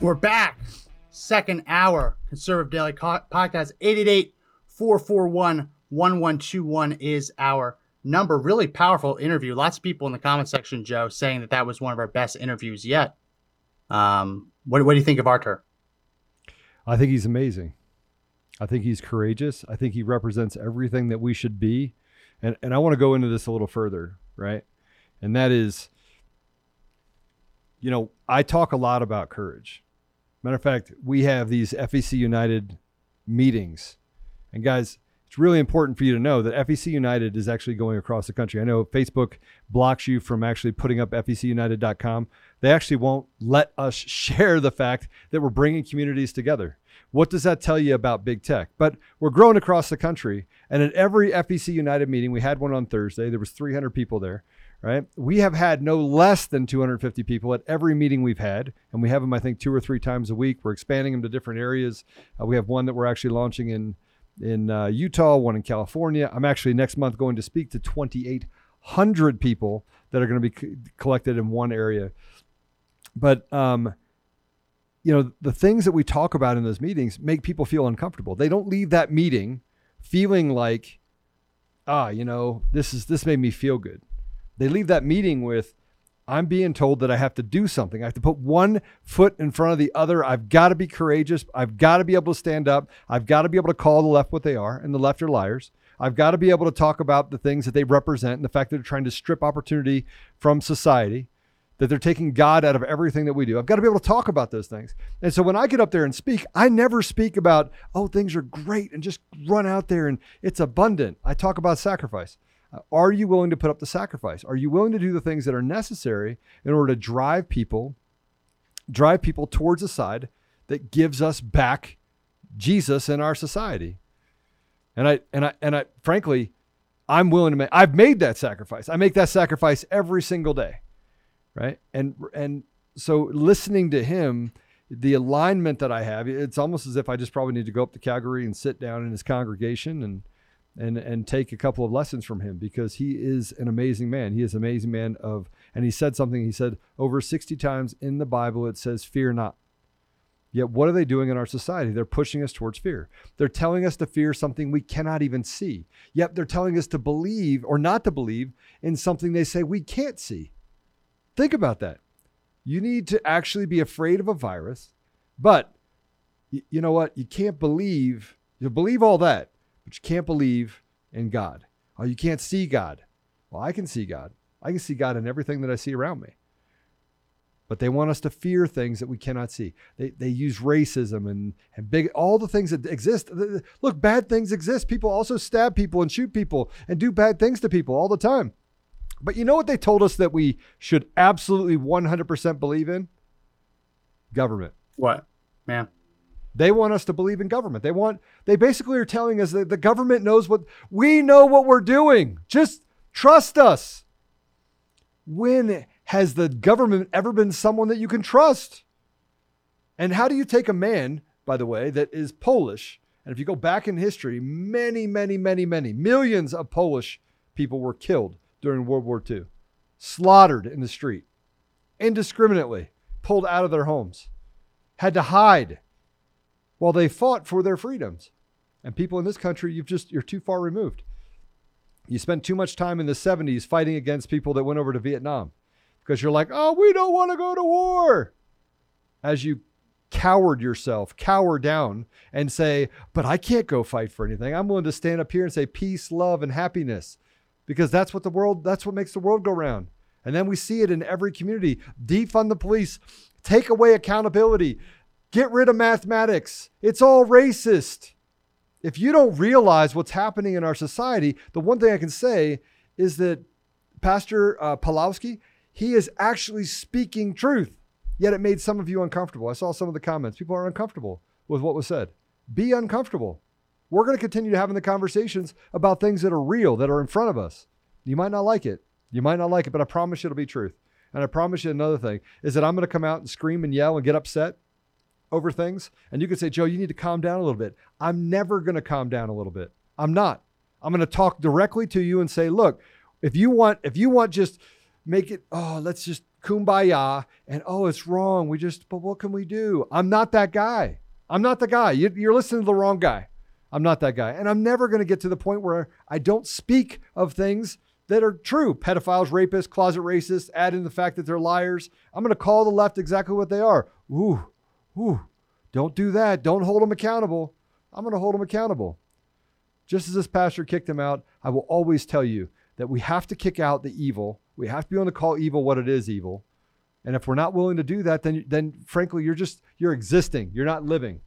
We're back. Second hour, Conservative Daily Co- Podcast. 888 441 1121 is our number. Really powerful interview. Lots of people in the comment section, Joe, saying that that was one of our best interviews yet. Um, what, what do you think of Artur? I think he's amazing. I think he's courageous. I think he represents everything that we should be. And, and I want to go into this a little further, right? And that is, you know, I talk a lot about courage. Matter of fact, we have these FEC United meetings. And guys, it's really important for you to know that FEC United is actually going across the country. I know Facebook blocks you from actually putting up FECUnited.com. They actually won't let us share the fact that we're bringing communities together. What does that tell you about big tech? But we're growing across the country, and at every FEC United meeting, we had one on Thursday. There was 300 people there right? We have had no less than 250 people at every meeting we've had, and we have them, I think, two or three times a week. We're expanding them to different areas. Uh, we have one that we're actually launching in in uh, Utah, one in California. I'm actually next month going to speak to 2,800 people that are going to be c- collected in one area. But um, you know, the things that we talk about in those meetings make people feel uncomfortable. They don't leave that meeting feeling like, ah, you know, this is this made me feel good they leave that meeting with, I'm being told that I have to do something. I have to put one foot in front of the other. I've got to be courageous. I've got to be able to stand up. I've got to be able to call the left what they are, and the left are liars. I've got to be able to talk about the things that they represent and the fact that they're trying to strip opportunity from society, that they're taking God out of everything that we do. I've got to be able to talk about those things. And so when I get up there and speak, I never speak about, oh, things are great and just run out there and it's abundant. I talk about sacrifice. Uh, are you willing to put up the sacrifice? Are you willing to do the things that are necessary in order to drive people, drive people towards a side that gives us back Jesus in our society? And I and I and I frankly, I'm willing to make I've made that sacrifice. I make that sacrifice every single day. Right? And and so listening to him, the alignment that I have, it's almost as if I just probably need to go up to Calgary and sit down in his congregation and and and take a couple of lessons from him because he is an amazing man. He is an amazing man of and he said something he said over 60 times in the Bible it says fear not. Yet what are they doing in our society? They're pushing us towards fear. They're telling us to fear something we cannot even see. Yet they're telling us to believe or not to believe in something they say we can't see. Think about that. You need to actually be afraid of a virus, but you know what? You can't believe, you believe all that, but you can't believe in God. Oh, you can't see God. Well, I can see God. I can see God in everything that I see around me. But they want us to fear things that we cannot see. They, they use racism and, and big all the things that exist. Look, bad things exist. People also stab people and shoot people and do bad things to people all the time. But you know what they told us that we should absolutely 100% believe in? Government. What? Man. They want us to believe in government. They want they basically are telling us that the government knows what we know what we're doing. Just trust us. When has the government ever been someone that you can trust? And how do you take a man, by the way, that is Polish? And if you go back in history, many, many, many, many millions of Polish people were killed during World War II, slaughtered in the street, indiscriminately, pulled out of their homes, had to hide while they fought for their freedoms. And people in this country, you've just you're too far removed. You spent too much time in the 70s fighting against people that went over to Vietnam because you're like, "Oh, we don't want to go to war." As you coward yourself, cower down and say, "But I can't go fight for anything. I'm willing to stand up here and say peace, love and happiness." Because that's what the world that's what makes the world go round. And then we see it in every community. Defund the police, take away accountability, Get rid of mathematics. It's all racist. If you don't realize what's happening in our society, the one thing I can say is that Pastor uh, Pawlowski, he is actually speaking truth. Yet it made some of you uncomfortable. I saw some of the comments. People are uncomfortable with what was said. Be uncomfortable. We're going to continue to having the conversations about things that are real, that are in front of us. You might not like it. You might not like it, but I promise you it'll be truth. And I promise you another thing is that I'm going to come out and scream and yell and get upset over things. And you could say, Joe, you need to calm down a little bit. I'm never going to calm down a little bit. I'm not. I'm going to talk directly to you and say, look, if you want, if you want just make it, oh, let's just kumbaya and oh, it's wrong. We just, but what can we do? I'm not that guy. I'm not the guy. You, you're listening to the wrong guy. I'm not that guy. And I'm never going to get to the point where I don't speak of things that are true pedophiles, rapists, closet racists, add in the fact that they're liars. I'm going to call the left exactly what they are. Ooh, ooh, don't do that. Don't hold them accountable. I'm going to hold them accountable. Just as this pastor kicked him out, I will always tell you that we have to kick out the evil. We have to be able to call evil what it is evil. And if we're not willing to do that, then then frankly, you're just you're existing. You're not living.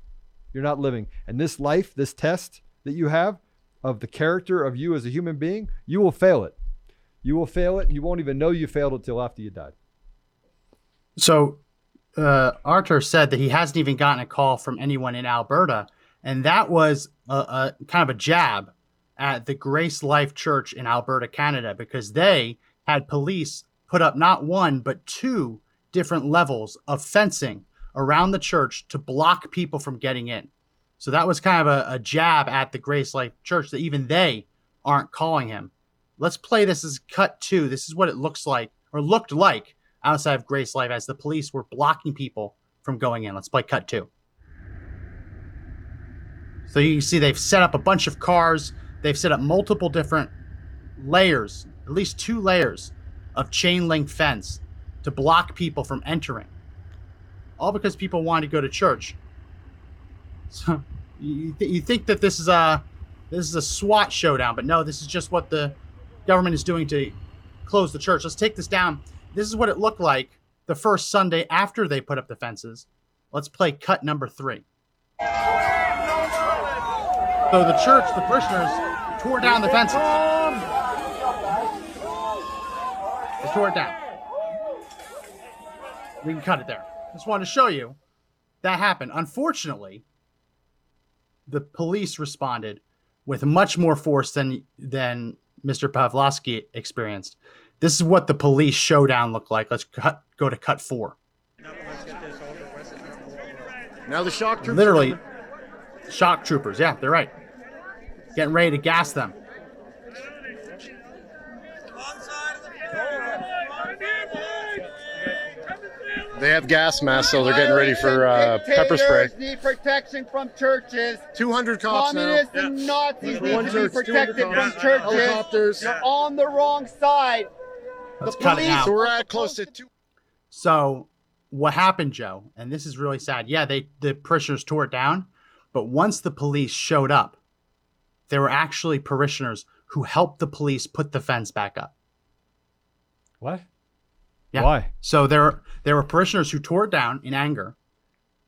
You're not living. And this life, this test that you have of the character of you as a human being, you will fail it. You will fail it, and you won't even know you failed it till after you died. So, uh, Artur said that he hasn't even gotten a call from anyone in Alberta, and that was a, a kind of a jab at the Grace Life Church in Alberta, Canada, because they had police put up not one but two different levels of fencing around the church to block people from getting in. So that was kind of a, a jab at the Grace Life Church that even they aren't calling him. Let's play this as cut two. This is what it looks like or looked like outside of Grace Life as the police were blocking people from going in. Let's play cut two. So you can see they've set up a bunch of cars They've set up multiple different layers, at least two layers of chain link fence to block people from entering. All because people wanted to go to church. So you, th- you think that this is a this is a SWAT showdown, but no, this is just what the government is doing to close the church. Let's take this down. This is what it looked like the first Sunday after they put up the fences. Let's play cut number three. So the church, the parishioners, tore down the fences. They tore it down. We can cut it there. Just wanted to show you that happened. Unfortunately, the police responded with much more force than than Mr. Pawlowski experienced. This is what the police showdown looked like. Let's cut, go to cut four. Now the shock troopers. Literally, shock troopers. Yeah, they're right getting ready to gas them. They have gas masks, so they're getting ready for uh, pepper spray. need protection from churches. 200 cops now. Communists and Nazis One need to be protected from churches. Helicopters. You're on the wrong side. Let's The cut it police- now. So we're at close to two. So what happened, Joe? And this is really sad. Yeah, they the parishioners tore it down, but once the police showed up, there were actually parishioners who helped the police put the fence back up. What? Yeah. Why? So there there were parishioners who tore it down in anger,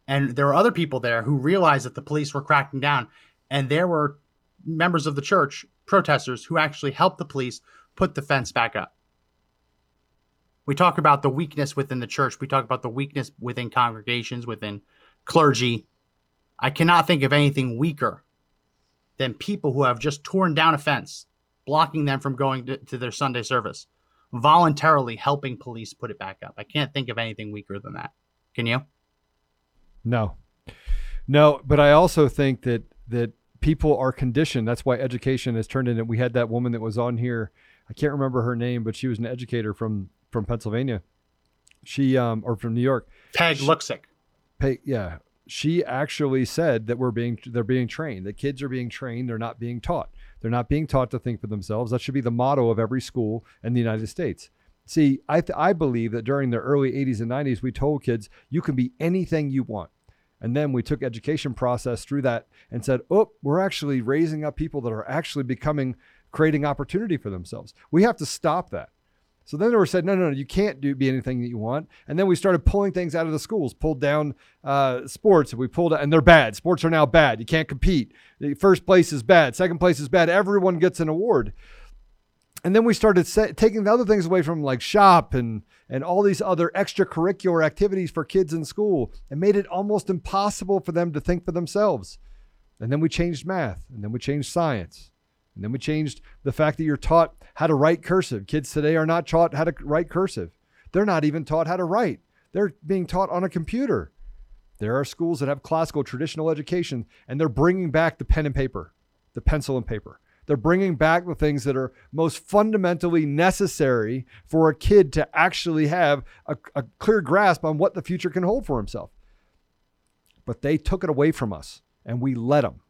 and there were other people there who realized that the police were cracking down, and there were members of the church, protesters, who actually helped the police put the fence back up. We talk about the weakness within the church. We talk about the weakness within congregations, within clergy. I cannot think of anything weaker than people who have just torn down a fence, blocking them from going to, to their Sunday service, voluntarily helping police put it back up. I can't think of anything weaker than that. Can you? No. No, but I also think that that people are conditioned. That's why education has turned into we had that woman that was on here. I can't remember her name, but she was an educator from from Pennsylvania. She um or from New York. Peg Luksik. Pay, yeah. She actually said that we're being they're being trained. The kids are being trained, they're not being taught. They're not being taught to think for themselves. That should be the motto of every school in the United States. See, I th- I believe that during the early 80s and 90s we told kids you can be anything you want. And then we took education process through that and said, "Oh, we're actually raising up people that are actually becoming creating opportunity for themselves. We have to stop that." So then they were said, no, no, no, you can't do be anything that you want. And then we started pulling things out of the schools, pulled down uh, sports, and we pulled and they're bad. Sports are now bad. You can't compete. The first place is bad. Second place is bad. Everyone gets an award. And then we started set, taking the other things away from like shop and and all these other extracurricular activities for kids in school, and made it almost impossible for them to think for themselves. And then we changed math, and then we changed science, and then we changed the fact that you're taught how to write cursive. Kids today are not taught how to write cursive. They're not even taught how to write. They're being taught on a computer. There are schools that have classical traditional education and they're bringing back the pen and paper, the pencil and paper. They're bringing back the things that are most fundamentally necessary for a kid to actually have a, a clear grasp on what the future can hold for himself. But they took it away from us and we let them.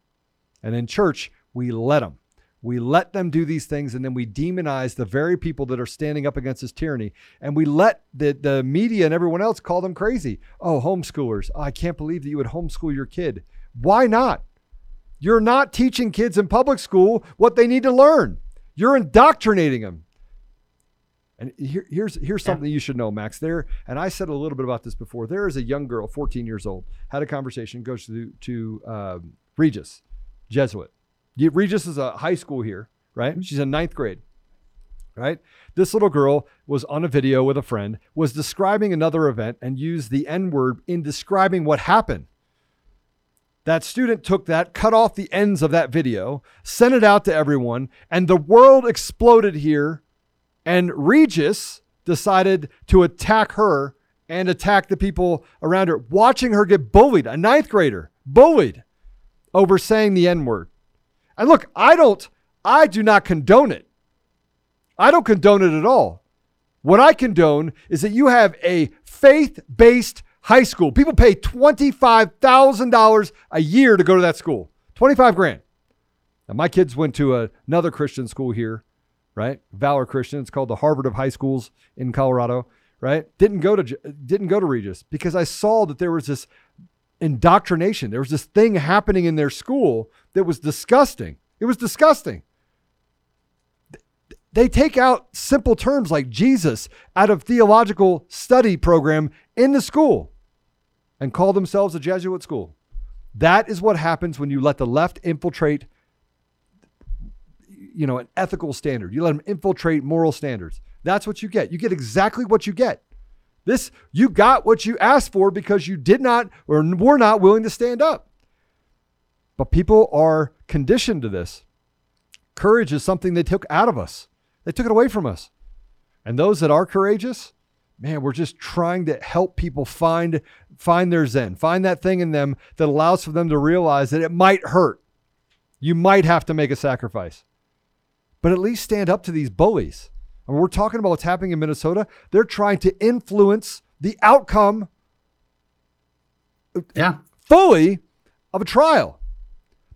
And in church, we let them. We let them do these things and then we demonize the very people that are standing up against this tyranny. And we let the, the media and everyone else call them crazy. Oh, homeschoolers. Oh, I can't believe that you would homeschool your kid. Why not? You're not teaching kids in public school what they need to learn. You're indoctrinating them. And here, here's here's something you should know, Max. There, and I said a little bit about this before. There is a young girl, 14 years old, had a conversation, goes to to um, Regis, Jesuit. Regis is a high school here, right? Mm-hmm. She's in ninth grade, right? This little girl was on a video with a friend, was describing another event, and used the N word in describing what happened. That student took that, cut off the ends of that video, sent it out to everyone, and the world exploded here. And Regis decided to attack her and attack the people around her, watching her get bullied, a ninth grader, bullied over saying the N word. And look, I don't, I do not condone it. I don't condone it at all. What I condone is that you have a faith based high school. People pay $25,000 a year to go to that school. 25 grand. Now, my kids went to a, another Christian school here, right? Valor Christian. It's called the Harvard of High Schools in Colorado, right? Didn't go to didn't go to Regis because I saw that there was this indoctrination. There was this thing happening in their school that was disgusting. It was disgusting. They take out simple terms like Jesus out of theological study program in the school and call themselves a Jesuit school. That is what happens when you let the left infiltrate you know an ethical standard. You let them infiltrate moral standards. That's what you get. You get exactly what you get. This, you got what you asked for because you did not or were not willing to stand up. But people are conditioned to this. Courage is something they took out of us, they took it away from us. And those that are courageous, man, we're just trying to help people find find their zen, find that thing in them that allows for them to realize that it might hurt. You might have to make a sacrifice. But at least stand up to these bullies. And we're talking about what's happening in Minnesota. They're trying to influence the outcome yeah. fully of a trial.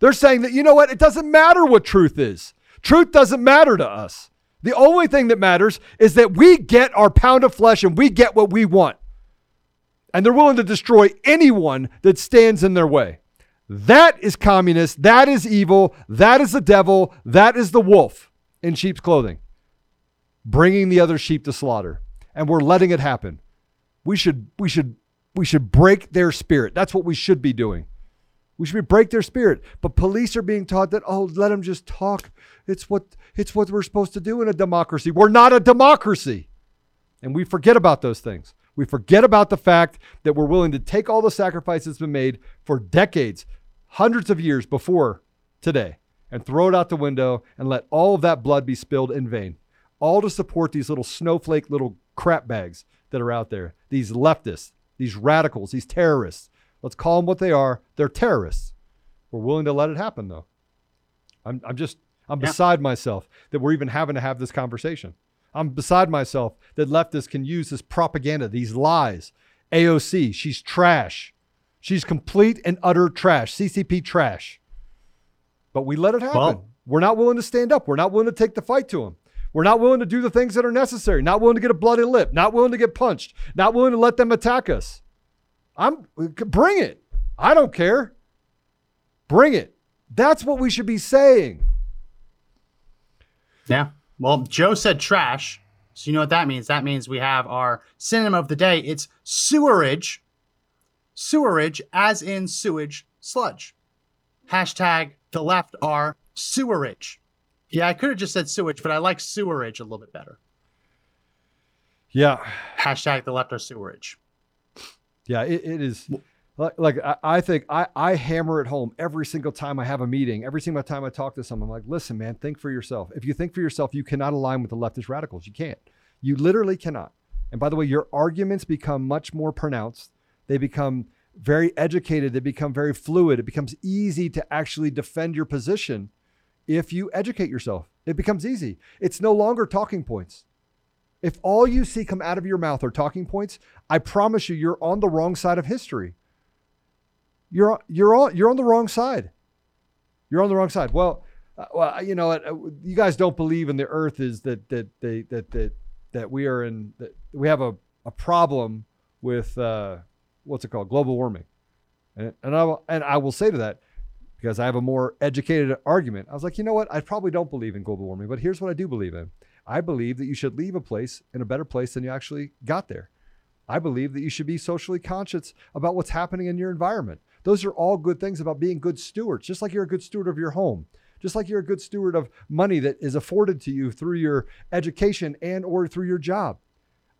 They're saying that, you know what? It doesn't matter what truth is. Truth doesn't matter to us. The only thing that matters is that we get our pound of flesh and we get what we want. And they're willing to destroy anyone that stands in their way. That is communist. That is evil. That is the devil. That is the wolf in sheep's clothing bringing the other sheep to slaughter, and we're letting it happen. We should we should we should break their spirit. That's what we should be doing. We should break their spirit. But police are being taught that oh, let them just talk. It's what it's what we're supposed to do in a democracy. We're not a democracy. And we forget about those things. We forget about the fact that we're willing to take all the sacrifices that's been made for decades, hundreds of years before today, and throw it out the window and let all of that blood be spilled in vain all to support these little snowflake little crap bags that are out there. These leftists, these radicals, these terrorists. Let's call them what they are. They're terrorists. We're willing to let it happen, though. I'm, I'm just, I'm yeah. beside myself that we're even having to have this conversation. I'm beside myself that leftists can use this propaganda, these lies. AOC, she's trash. She's complete and utter trash. CCP trash. But we let it happen. Well, we're not willing to stand up. We're not willing to take the fight to them. We're not willing to do the things that are necessary, not willing to get a bloody lip, not willing to get punched, not willing to let them attack us. I'm bring it. I don't care. Bring it. That's what we should be saying. Yeah. Well, Joe said trash. So you know what that means? That means we have our synonym of the day. It's sewerage. Sewerage, as in sewage, sludge. Hashtag the left are sewerage. Yeah, I could have just said sewage, but I like sewerage a little bit better. Yeah. Hashtag the left are sewerage. Yeah, it, it is. Like, like I, I think I, I hammer it home every single time I have a meeting, every single time I talk to someone. I'm like, listen, man, think for yourself. If you think for yourself, you cannot align with the leftist radicals. You can't. You literally cannot. And by the way, your arguments become much more pronounced. They become very educated. They become very fluid. It becomes easy to actually defend your position if you educate yourself. It becomes easy. It's no longer talking points. If all you see come out of your mouth are talking points, I promise you, you're on the wrong side of history. You're you're on you're on the wrong side. You're on the wrong side. Well, uh, well, you know, uh, you guys don't believe in the Earth is that that they that that that we are in that we have a, a problem with uh, what's it called global warming, and and I will, and I will say to that because I have a more educated argument. I was like, you know what? I probably don't believe in global warming, but here's what I do believe in. I believe that you should leave a place in a better place than you actually got there. I believe that you should be socially conscious about what's happening in your environment. Those are all good things about being good stewards, just like you're a good steward of your home, just like you're a good steward of money that is afforded to you through your education and or through your job.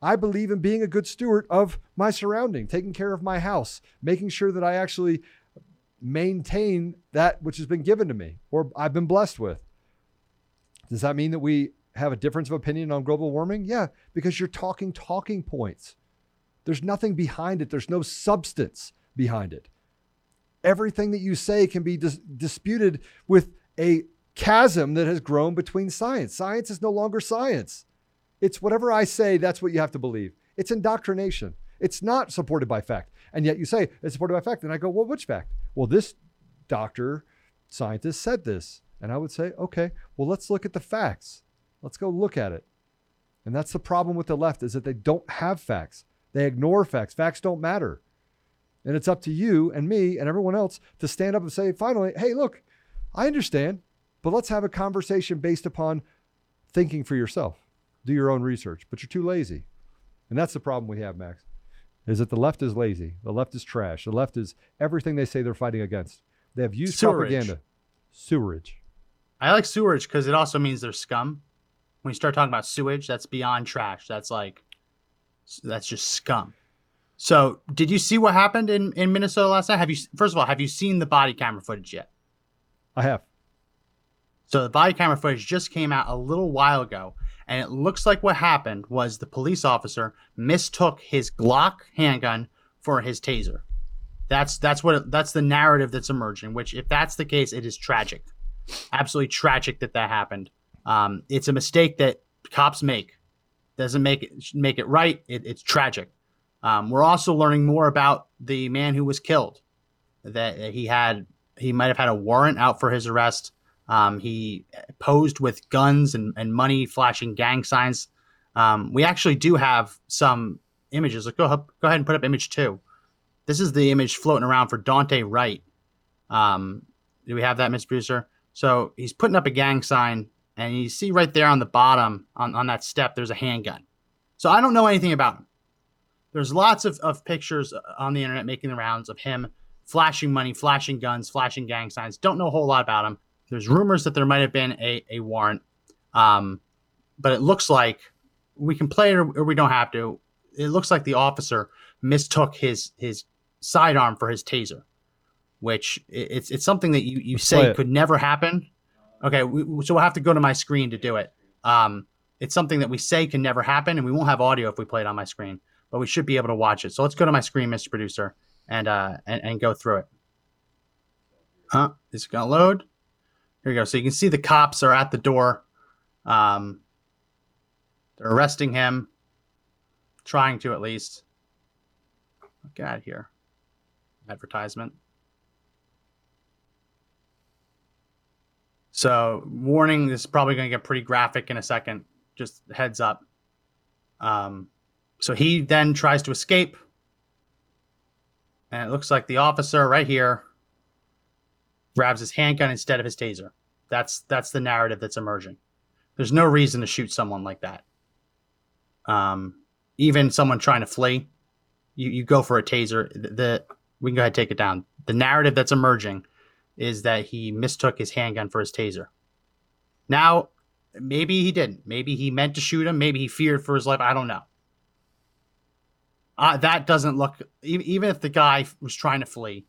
I believe in being a good steward of my surrounding, taking care of my house, making sure that I actually maintain that which has been given to me or I've been blessed with. Does that mean that we have a difference of opinion on global warming? Yeah, because you're talking talking points. There's nothing behind it, there's no substance behind it. Everything that you say can be dis- disputed with a chasm that has grown between science. Science is no longer science. It's whatever I say, that's what you have to believe. It's indoctrination. It's not supported by fact. And yet you say it's supported by fact. And I go, well, which fact? Well, this doctor, scientist said this. And I would say, okay, well, let's look at the facts. Let's go look at it. And that's the problem with the left is that they don't have facts. They ignore facts. Facts don't matter. And it's up to you and me and everyone else to stand up and say, finally, hey, look, I understand, but let's have a conversation based upon thinking for yourself. Do your own research, but you're too lazy. And that's the problem we have, Max is that the left is lazy. The left is trash. The left is everything they say they're fighting against. They have used sewerage. propaganda. Sewerage. I like sewerage because it also means they're scum. When you start talking about sewage, that's beyond trash. That's like, that's just scum. So, did you see what happened in, in Minnesota last night? Have you first of all have you seen the body camera footage yet? I have. So the body camera footage just came out a little while ago, and it looks like what happened was the police officer mistook his Glock handgun for his taser. That's that's what that's the narrative that's emerging. Which, if that's the case, it is tragic, absolutely tragic that that happened. Um, it's a mistake that cops make. Doesn't make it make it right. It, it's tragic. Um, we're also learning more about the man who was killed. That he had he might have had a warrant out for his arrest. Um, he posed with guns and, and money, flashing gang signs. Um, we actually do have some images. Like, go, go ahead and put up image two. This is the image floating around for Daunte Wright. Um, do we have that, Mr. Producer? So he's putting up a gang sign, and you see right there on the bottom, on, on that step, there's a handgun. So I don't know anything about him. There's lots of, of pictures on the internet making the rounds of him flashing money, flashing guns, flashing gang signs. Don't know a whole lot about him. There's rumors that there might have been a, a warrant, um, but it looks like we can play it or, or we don't have to. It looks like the officer mistook his his sidearm for his taser, which it's it's something that you you say could never happen. Okay, we, so we'll have to go to my screen to do it. Um, it's something that we say can never happen, and we won't have audio if we play it on my screen, but we should be able to watch it. So let's go to my screen, Mr. Producer, and uh and, and go through it. Huh? It's gonna load. Here we go. So you can see the cops are at the door. Um, they're arresting him, trying to at least. Get out of here. Advertisement. So, warning, this is probably going to get pretty graphic in a second. Just heads up. Um, so he then tries to escape. And it looks like the officer right here grabs his handgun instead of his taser. That's that's the narrative that's emerging. There's no reason to shoot someone like that. Um, even someone trying to flee, you, you go for a taser. The, the we can go ahead and take it down. The narrative that's emerging is that he mistook his handgun for his taser. Now, maybe he didn't. Maybe he meant to shoot him. Maybe he feared for his life. I don't know. Uh, that doesn't look, even if the guy was trying to flee,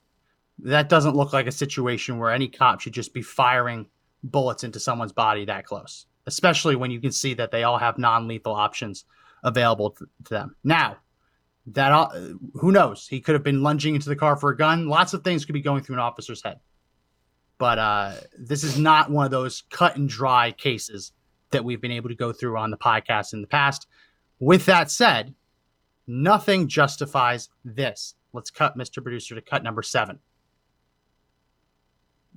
that doesn't look like a situation where any cop should just be firing bullets into someone's body that close, especially when you can see that they all have non-lethal options available to, them. Now, that who knows? He could have been lunging into the car for a gun. Lots of things could be going through an officer's head. but uh, this is not one of those cut and dry cases that we've been able to go through on the podcast in the past. With that said, nothing justifies this. Let's cut Mr. Producer to cut number seven.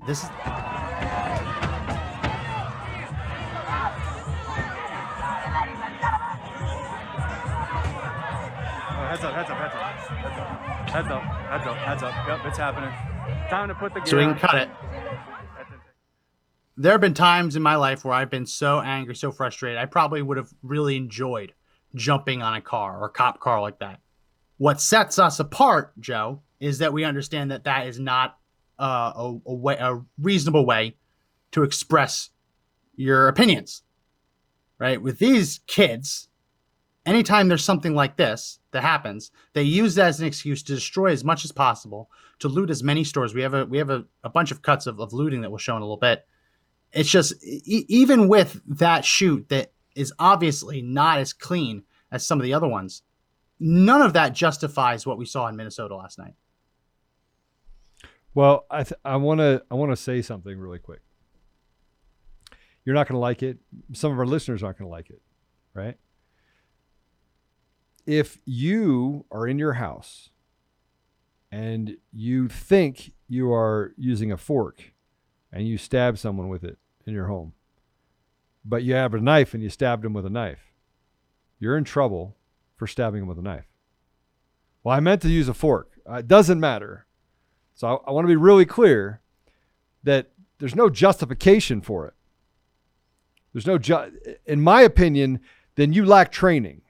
This is heads up, heads up, heads up, heads up, heads up, heads up, heads up. Yep, it's happening. Time to put the gear so we can on. cut it. There have been times in my life where I've been so angry, so frustrated. I probably would have really enjoyed jumping on a car or a cop car like that. What sets us apart, Joe, is that we understand that that is not uh, a, a way, a reasonable way to express your opinions. Right? With these kids, anytime there's something like this that happens, they use that as an excuse to destroy as much as possible, to loot as many stores. We have a we have a, a bunch of cuts of, of looting that we'll show in a little bit. It's just e- even with that shoot that is obviously not as clean as some of the other ones, none of that justifies what we saw in Minnesota last night. Well, I th- I want to I want to say something really quick. You're not going to like it. Some of our listeners aren't going to like it, right? If you are in your house and you think you are using a fork and you stab someone with it in your home, but you have a knife and you stabbed them with a knife, you're in trouble for stabbing them with a knife. Well, I meant to use a fork. Uh, it doesn't matter. So I, I want to be really clear that there's no justification for it. There's no ju- in my opinion, then you lack training.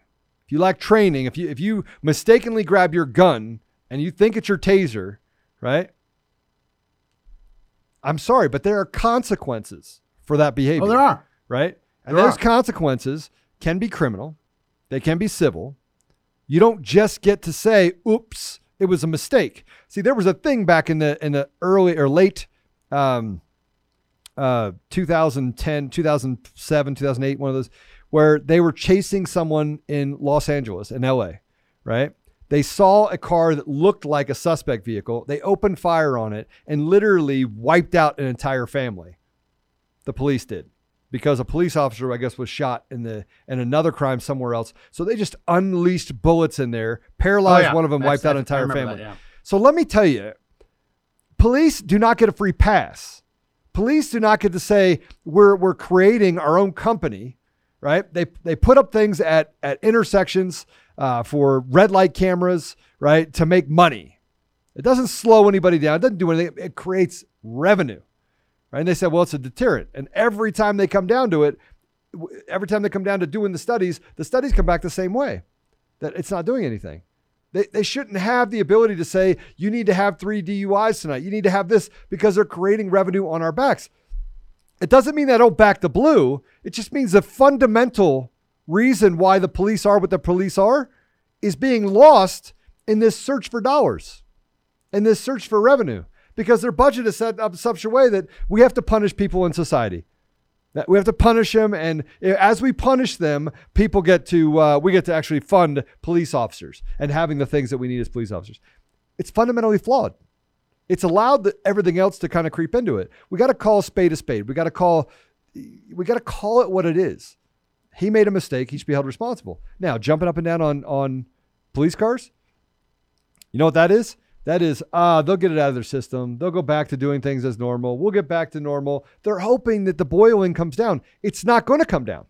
You lack training, if you if you mistakenly grab your gun and you think it's your taser, right? I'm sorry, but there are consequences for that behavior Oh, there are. right? And There those are. consequences can be criminal, they can be civil. You don't just get to say, "Oops, it was a mistake." See, there was a thing back in the in the early or late um, uh, 2010, 2007, 2008, one of those, where they were chasing someone in Los Angeles, in LA, right? They saw a car that looked like a suspect vehicle. They opened fire on it and literally wiped out an entire family. The police did because a police officer, I guess, was shot in the in another crime somewhere else. So they just unleashed bullets in there, paralyzed Oh, yeah. one of them, That's- wiped out an entire family. that, yeah. So let me tell you, police do not get a free pass. Police do not get to say we're we're creating our own company, right? They they put up things at at intersections uh, for red light cameras, right, to make money. It doesn't slow anybody down. It doesn't do anything. It creates revenue, right? And they said, well, it's a deterrent. And every time they come down to it, every time they come down to doing the studies, the studies come back the same way, that it's not doing anything. They, they shouldn't have the ability to say, you need to have three DUIs tonight. You need to have this because they're creating revenue on our backs. It doesn't mean they don't back the blue. It just means the fundamental reason why the police are what the police are is being lost in this search for dollars, in this search for revenue, because their budget is set up in such a way that we have to punish people in society. That we have to punish them, and as we punish them, people get to uh, we get to actually fund police officers and having the things that we need as police officers. It's fundamentally flawed. It's allowed the, everything else to kind of creep into it. We got to call a spade a spade. We got to call we got to call it what it is. He made a mistake. He should be held responsible. Now, jumping up and down on on police cars, you know what that is? That is, ah, they'll get it out of their system. They'll go back to doing things as normal. We'll get back to normal. They're hoping that the boiling comes down. It's not going to come down.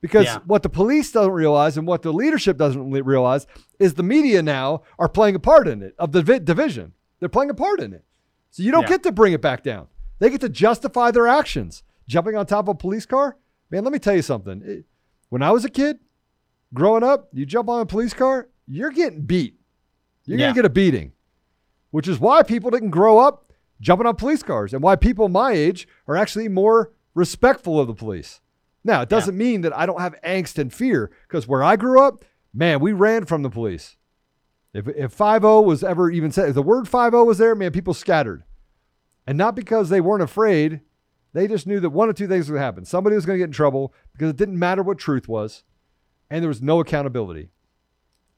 Because Yeah. what the police doesn't realize and what the leadership doesn't realize is the media now are playing a part in it of the vi- division. They're playing a part in it. So you don't Yeah. get to bring it back down. They get to justify their actions. Jumping on top of a police car? Man, let me tell you something. It- when I was a kid, growing up, you jump on a police car, you're getting beat. You're Yeah. going to get a beating, which is why people didn't grow up jumping on police cars and why people my age are actually more respectful of the police. Now, it doesn't mean that I don't have angst and fear because where I grew up, man, we ran from the police. If, if 5 was ever even said, if the word 5 was there, man, people scattered. And not because they weren't afraid, they just knew that one of two things would happen. Somebody was going to get in trouble because it didn't matter what truth was, and there was no accountability.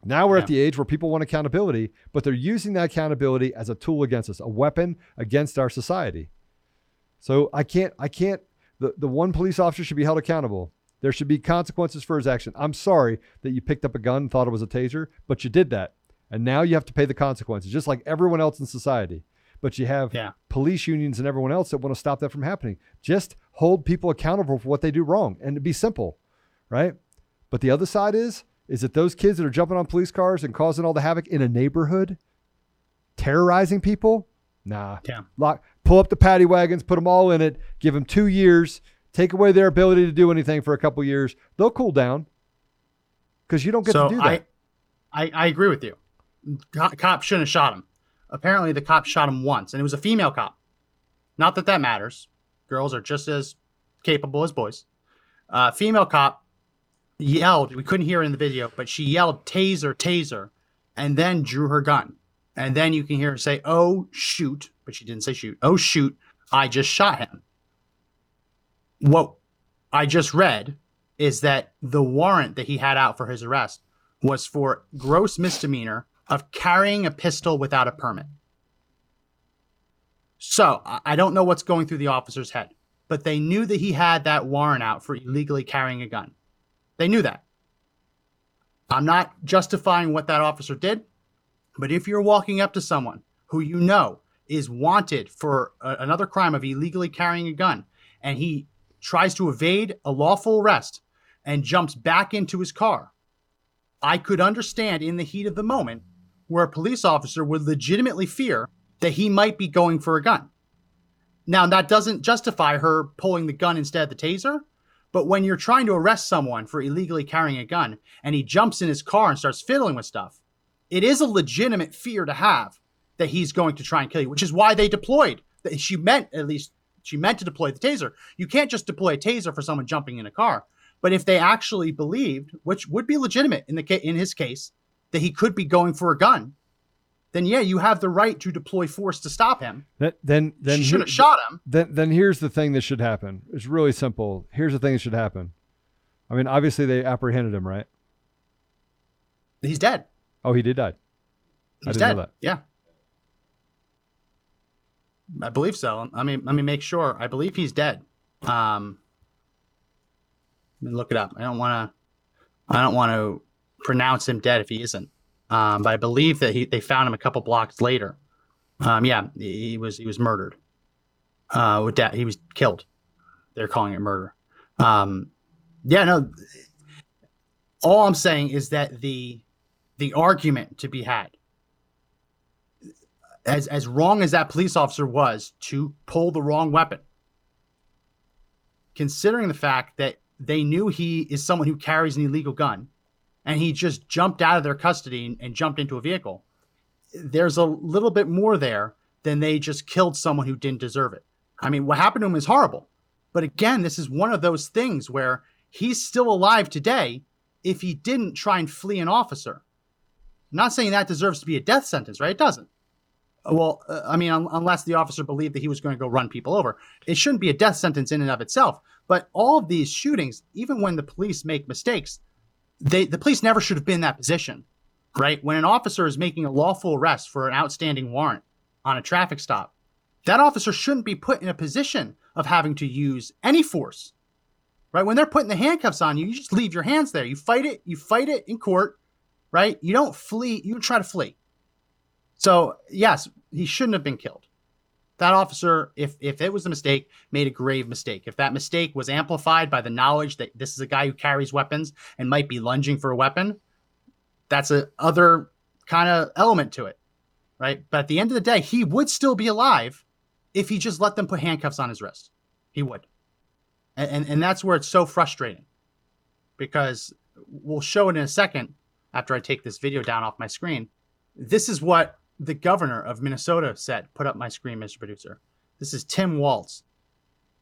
Now we're at the age where people want accountability, but they're using that accountability as a tool against us, a weapon against our society. So I can't, I can't, the, the one police officer should be held accountable. There should be consequences for his action. I'm sorry that you picked up a gun and thought it was a taser, but you did that. And now you have to pay the consequences, just like everyone else in society. But you have Yeah. police unions and everyone else that want to stop that from happening. Just hold people accountable for what they do wrong and to be simple, right? But the other side is, is that those kids that are jumping on police cars and causing all the havoc in a neighborhood, terrorizing people, nah. Yeah. Lock, pull up the paddy wagons, put them all in it, give them two years, take away their ability to do anything for a couple years. They'll cool down because you don't get so to do that. I, I, I agree with you. Co- cop shouldn't have shot him. Apparently, the cop shot him once, and it was a female cop. Not that that matters. Girls are just as capable as boys. Uh, female cop yelled. We couldn't hear in the video, but she yelled "taser, taser," and then drew her gun. And then you can hear her say, "Oh shoot!" But she didn't say shoot. Oh shoot! I just shot him. What I just read is that the warrant that he had out for his arrest was for gross misdemeanor of carrying a pistol without a permit. So I- don't know what's going through the officer's head, but they knew that he had that warrant out for illegally carrying a gun. They knew that. I'm not justifying what that officer did, but if you're walking up to someone who you know is wanted for a- another crime of illegally carrying a gun and he tries to evade a lawful arrest and jumps back into his car, I could understand in the heat of the moment where a police officer would legitimately fear that he might be going for a gun. Now, that doesn't justify her pulling the gun instead of the taser, but when you're trying to arrest someone for illegally carrying a gun and he jumps in his car and starts fiddling with stuff, it is a legitimate fear to have that he's going to try and kill you, which is why they deployed. She meant, at least, she meant to deploy the taser. You can't just deploy a taser for someone jumping in a car. But if they actually believed, which would be legitimate in the in his case, that he could be going for a gun, then yeah, you have the right to deploy force to stop him. Then, then, then, she should have shot him. then, then here's the thing that should happen. It's really simple. Here's the thing that should happen. I mean, obviously they apprehended him, right? He's dead. Oh, he did die. I He's didn't dead. know that. Yeah. I believe so. I mean, let me make sure. I believe he's dead. Um, let me look it up. I don't want to. I don't want to pronounce him dead if he isn't. Um, but I believe that he they found him a couple blocks later. Um, yeah, he he was he was murdered. Uh, with that, he was killed. They're calling it murder. Um, yeah, no. All I'm saying is that the the argument to be had as as wrong as that police officer was to pull the wrong weapon considering the fact that they knew he is someone who carries an illegal gun and he just jumped out of their custody and, jumped into a vehicle there's a little bit more there than they just killed someone who didn't deserve it i mean what happened to him is horrible but again this is one of those things where he's still alive today if he didn't try and flee an officer I'm not saying that deserves to be a death sentence, right? It doesn't. Well, uh, I mean, un- unless the officer believed that he was going to go run people over, it shouldn't be a death sentence in and of itself. But all of these shootings, even when the police make mistakes, they the police never should have been in that position, right? When an officer is making a lawful arrest for an outstanding warrant on a traffic stop, that officer shouldn't be put in a position of having to use any force, right? When they're putting the handcuffs on you, you just leave your hands there. You fight it. You fight it in court right? You don't flee, you try to flee. So, yes, he shouldn't have been killed. That officer, if if it was a mistake, made a grave mistake. If that mistake was amplified by the knowledge that this is a guy who carries weapons and might be lunging for a weapon, that's a other kind of element to it, right? But at the end of the day, he would still be alive if he just let them put handcuffs on his wrist. He would, and and, and that's where it's so frustrating, because we'll show it in a second after I take this video down off my screen. This is what the governor of Minnesota said. Put up my screen, Mr. Producer. This is Tim Walz.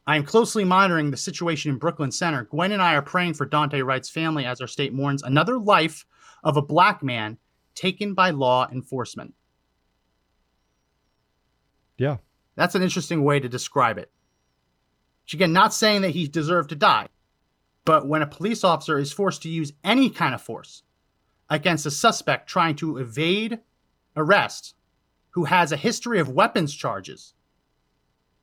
I am closely monitoring the situation in Brooklyn Center. Gwen and I are praying for Daunte Wright's family as our state mourns another life of a black man taken by law enforcement. Yeah. That's an interesting way to describe it. Which again, not saying that he deserved to die, but when a police officer is forced to use any kind of force against a suspect trying to evade arrest who has a history of weapons charges,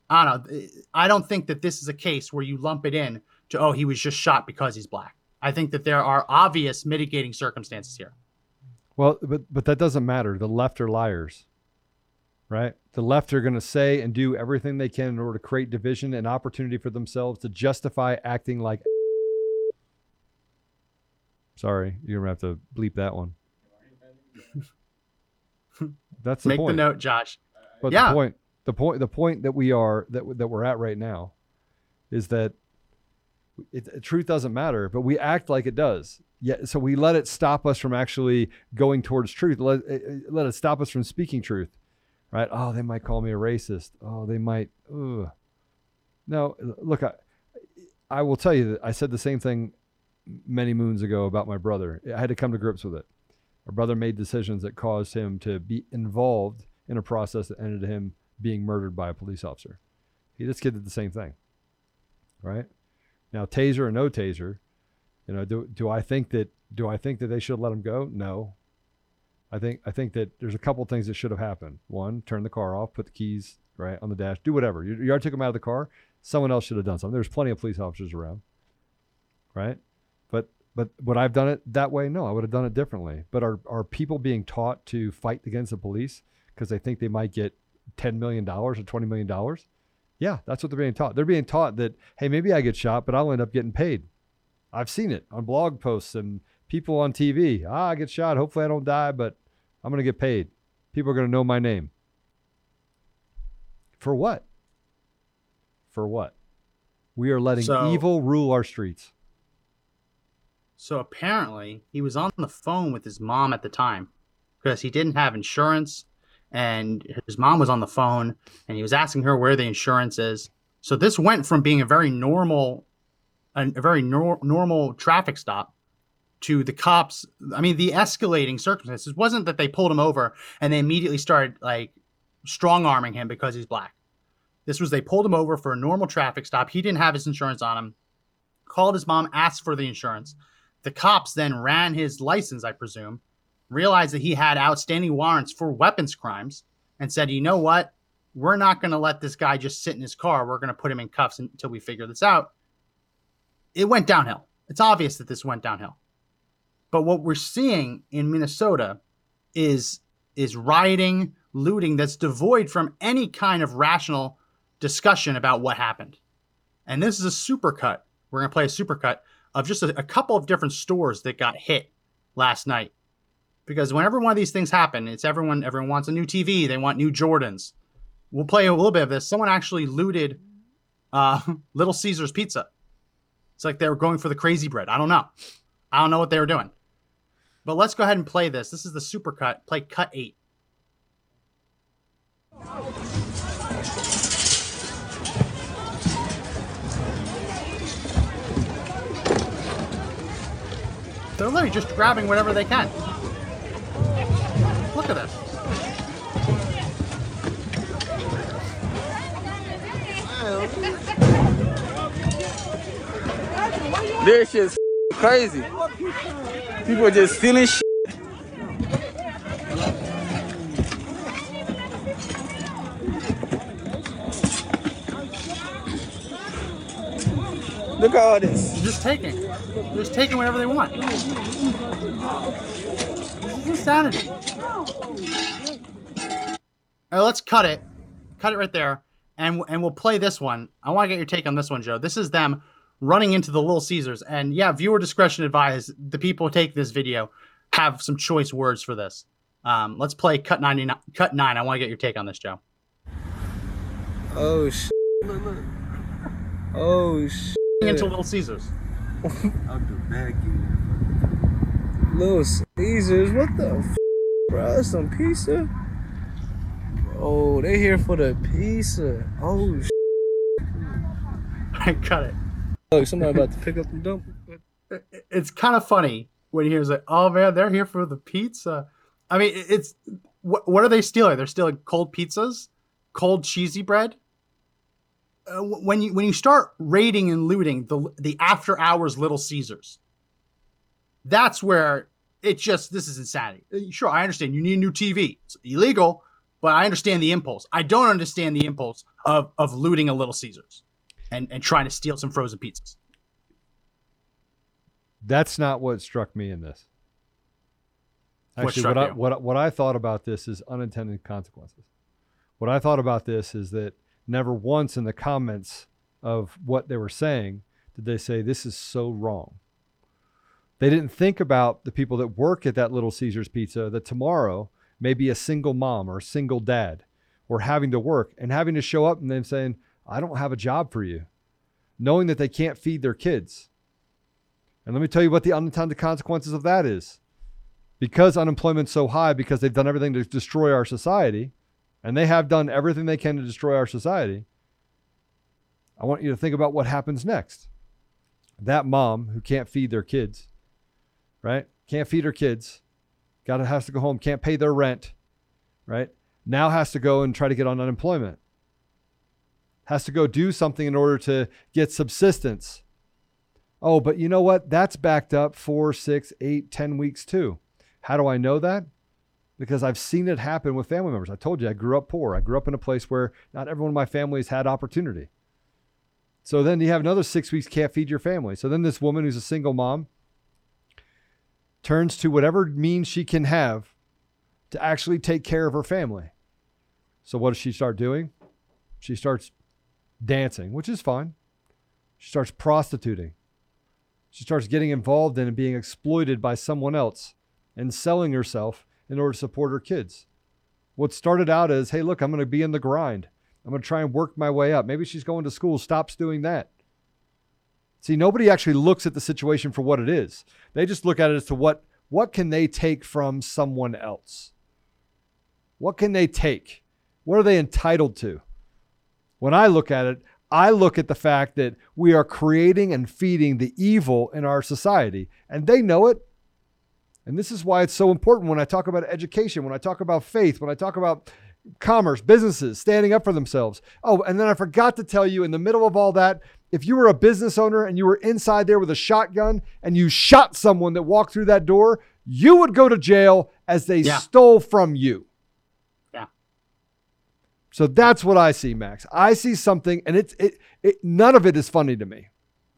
I don't know. I don't think that this is a case where you lump it in to oh he was just shot because he's black. I think that there are obvious mitigating circumstances here. Well, but but that doesn't matter. The left are liars, right? The left are going to say and do everything they can in order to create division and opportunity for themselves to justify acting like. Sorry, you're gonna have to bleep that one. That's the Make point. the note, Josh. But Yeah. the point, the point, the point that we are that that we're at right now, is that it, truth doesn't matter, but we act like it does. Yeah, so we let it stop us from actually going towards truth. Let it, it- let it stop us from speaking truth, right? Oh, they might call me a racist. Oh, they might. Ugh. No, look, I, I will tell you that I said the same thing many moons ago about my brother. I had to come to grips with it. My brother made decisions that caused him to be involved in a process that ended him being murdered by a police officer. He this kid did the same thing. Right? Now taser or no taser, you know, do do I think that do I think that they should let him go? No. I think I think that there's a couple things that should have happened. One, turn the car off, put the keys right on the dash, do whatever. You, you already took him out of the car. Someone else should have done something. There's plenty of police officers around, right? But but would I've done it that way? No, I would have done it differently. But are are people being taught to fight against the police because they think they might get ten million dollars or twenty million dollars? Yeah, that's what they're being taught. They're being taught that hey, maybe I get shot, but I'll end up getting paid. I've seen it on blog posts and people on TV. Ah, I get shot. Hopefully, I don't die, but I'm going to get paid. People are going to know my name. For what? For what? We are letting So- evil rule our streets. So apparently, he was on the phone with his mom at the time because he didn't have insurance, and his mom was on the phone, and he was asking her where the insurance is. So this went from being a very normal, a, very nor- normal traffic stop, to the cops. I mean, the escalating circumstances wasn't that they pulled him over and they immediately started like strong arming him because he's black. This was they pulled him over for a normal traffic stop. He didn't have his insurance on him. Called his mom, asked for the insurance. The cops then ran his license, I presume, realized that he had outstanding warrants for weapons crimes, and said, you know what? We're not going to let this guy just sit in his car. We're going to put him in cuffs until we figure this out. It went downhill. It's obvious that this went downhill. But what we're seeing in Minnesota is is rioting, looting that's devoid from any kind of rational discussion about what happened. And this is a supercut. We're going to play a supercut of just a, a couple of different stores that got hit last night. Because whenever one of these things happen, it's everyone everyone wants a new TV, they want new Jordans. We'll play a little bit of this. Someone actually looted uh, Little Caesars Pizza. It's like they were going for the crazy bread. I don't know. I don't know what they were doing. But let's go ahead and play this. This is the supercut. Play cut eight. They're literally just grabbing whatever they can. Look at this. This shit's crazy. People just stealing shit. Look at all this. Just taking. They're just taking whatever they want. This is insanity. All right, let's cut it. Cut it right there. And, and we'll play this one. I want to get your take on this one, Joe. This is them running into the Little Caesars. And yeah, viewer discretion advised. The people who take this video have some choice words for this. Um, let's play cut 99, cut 9. I want to get your take on this, Joe. Oh shit. Oh shit. Into Little Caesars. Little Caesars, what the f, bro? Some pizza? Oh, they here for the pizza. Oh sh. cut it. Look, somebody about to pick up and dump. it's kind of funny when he hears like, "Oh man, they're here for the pizza." I mean, it's what, what are they stealing? They're stealing cold pizzas, cold cheesy bread. Uh, when you when you start raiding and looting the the after hours Little Caesars, that's where it just this is insanity. Uh, Sure, I understand you need a new TV. It's illegal, but I understand the impulse. I don't understand the impulse of of looting a Little Caesars and and trying to steal some frozen pizzas. That's not what struck me in this. What Actually, struck what I, what, what I thought about this is unintended consequences. What I thought about this is that never once in the comments of what they were saying did they say, This is so wrong. They didn't think about the people that work at that Little Caesars Pizza that tomorrow may be a single mom or a single dad or having to work and having to show up and then saying, I don't have a job for you, knowing that they can't feed their kids. And let me tell you what the unintended consequences of that is. Because unemployment's so high, because they've done everything to destroy our society, and they have done everything they can to destroy our society, I want you to think about what happens next. That mom who can't feed their kids, right? Can't feed her kids, got to has to go home, can't pay their rent, right? Now has to go and try to get on unemployment. Has to go do something in order to get subsistence. Oh, but you know what? That's backed up four, six, eight, ten weeks too. How do I know that? Because I've seen it happen with family members. I told you I grew up poor. I grew up in a place where not everyone in my family has had opportunity. So then you have another six weeks can't feed your family. So then this woman who's a single mom turns to whatever means she can have to actually take care of her family. So what does she start doing? She starts dancing, which is fine. She starts prostituting. She starts getting involved in and being exploited by someone else and selling herself in order to support her kids. What started out as, hey, look, I'm going to be in the grind. I'm going to try and work my way up. Maybe she's going to school, stops doing that. See, nobody actually looks at the situation for what it is. They just look at it as to what what can they take from someone else? What can they take? What are they entitled to? When I look at it, I look at the fact that we are creating and feeding the evil in our society, and they know it. And this is why it's so important when I talk about education, when I talk about faith, when I talk about commerce, businesses standing up for themselves. Oh, and then I forgot to tell you in the middle of all that, if you were a business owner and you were inside there with a shotgun and you shot someone that walked through that door, you would go to jail as they Yeah. stole from you. Yeah. So that's what I see, Max. I see something, and it's it, it. None of it is funny to me.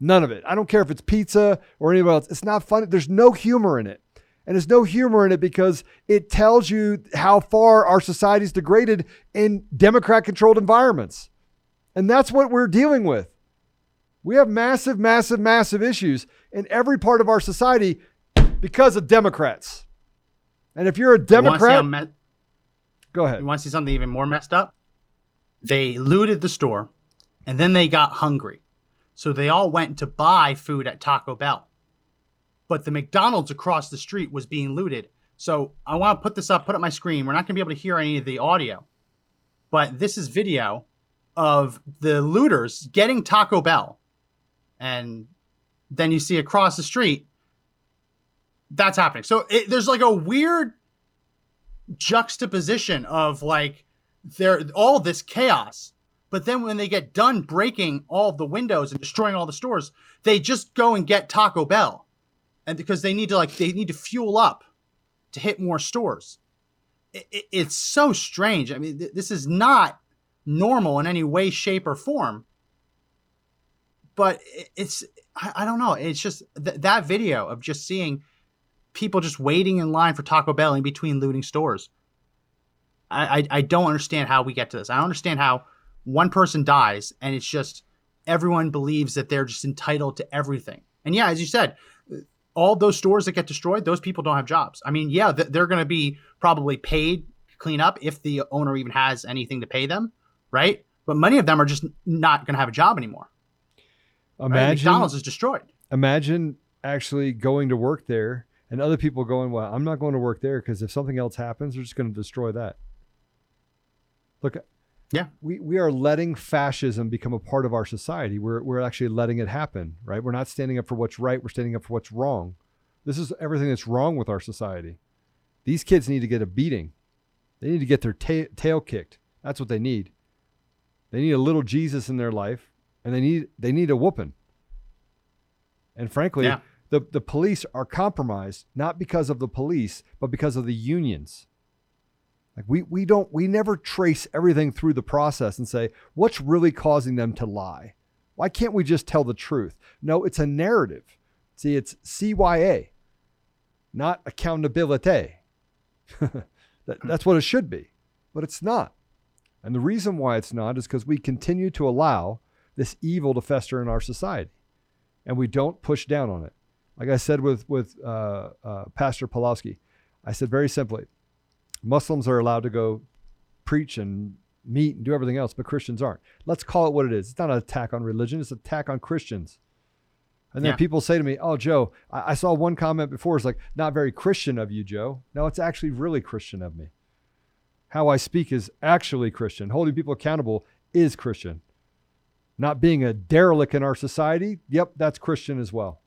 None of it. I don't care if it's pizza or anybody else. It's not funny. There's no humor in it, and there's no humor in it because it tells you how far our society's degraded in Democrat-controlled environments, and that's what we're dealing with. We have massive, massive, massive issues in every part of our society because of Democrats. And if you're a You wanna see how Democrat, me- go ahead. You want to see something even more messed up? They looted the store and then they got hungry. So they all went to buy food at Taco Bell. But the McDonald's across the street was being looted. So I want to put this up, put up my screen. We're not going to be able to hear any of the audio. But this is video of the looters getting Taco Bell. And then you see across the street that's happening. So it, there's like a weird juxtaposition of like there all this chaos but then when they get done breaking all the windows and destroying all the stores they just go and get taco bell and because they need to like they need to fuel up to hit more stores it, it- it's so strange i mean th- this is not normal in any way shape or form but it- it's i, I don't know it's just th- that video of just seeing people just waiting in line for Taco Bell in between looting stores. I, I I don't understand how we get to this. I don't understand how one person dies and it's just everyone believes that they're just entitled to everything. And yeah, as you said, all those stores that get destroyed, those people don't have jobs. I mean, yeah, th- they're going to be probably paid to clean up if the owner even has anything to pay them, right? But many of them are just not going to have a job anymore. right? Imagine McDonald's is destroyed. imagine actually going to work there and other people going, well, I'm not going to work there because if something else happens, they're just going to destroy that. Look, Yeah. we, we are letting fascism become a part of our society. We're, we're actually letting it happen, right? We're not standing up for what's right. We're standing up for what's wrong. This is everything that's wrong with our society. These kids need to get a beating. They need to get their ta- tail kicked. That's what they need. They need a little Jesus in their life, and they need they need a whooping. And frankly, Yeah. the, the police are compromised not because of the police, but because of the unions. Like we we don't we never trace everything through the process and say what's really causing them to lie. Why can't we just tell the truth? No, it's a narrative. See, it's CYA, not accountability. that, that's what it should be, but it's not. And the reason why it's not is because we continue to allow this evil to fester in our society, and we don't push down on it. Like I said with with uh, uh, Pastor Pawlowski, I said very simply, Muslims are allowed to go preach and meet and do everything else, but Christians aren't. Let's call it what it is. It's not an attack on religion; it's an attack on Christians. And then Yeah. people say to me, "Oh, Joe, I, I saw one comment before. It's like not very Christian of you, Joe. No, it's actually really Christian of me. How I speak is actually Christian. Holding people accountable is Christian. Not being a derelict in our society, yep, that's Christian as well.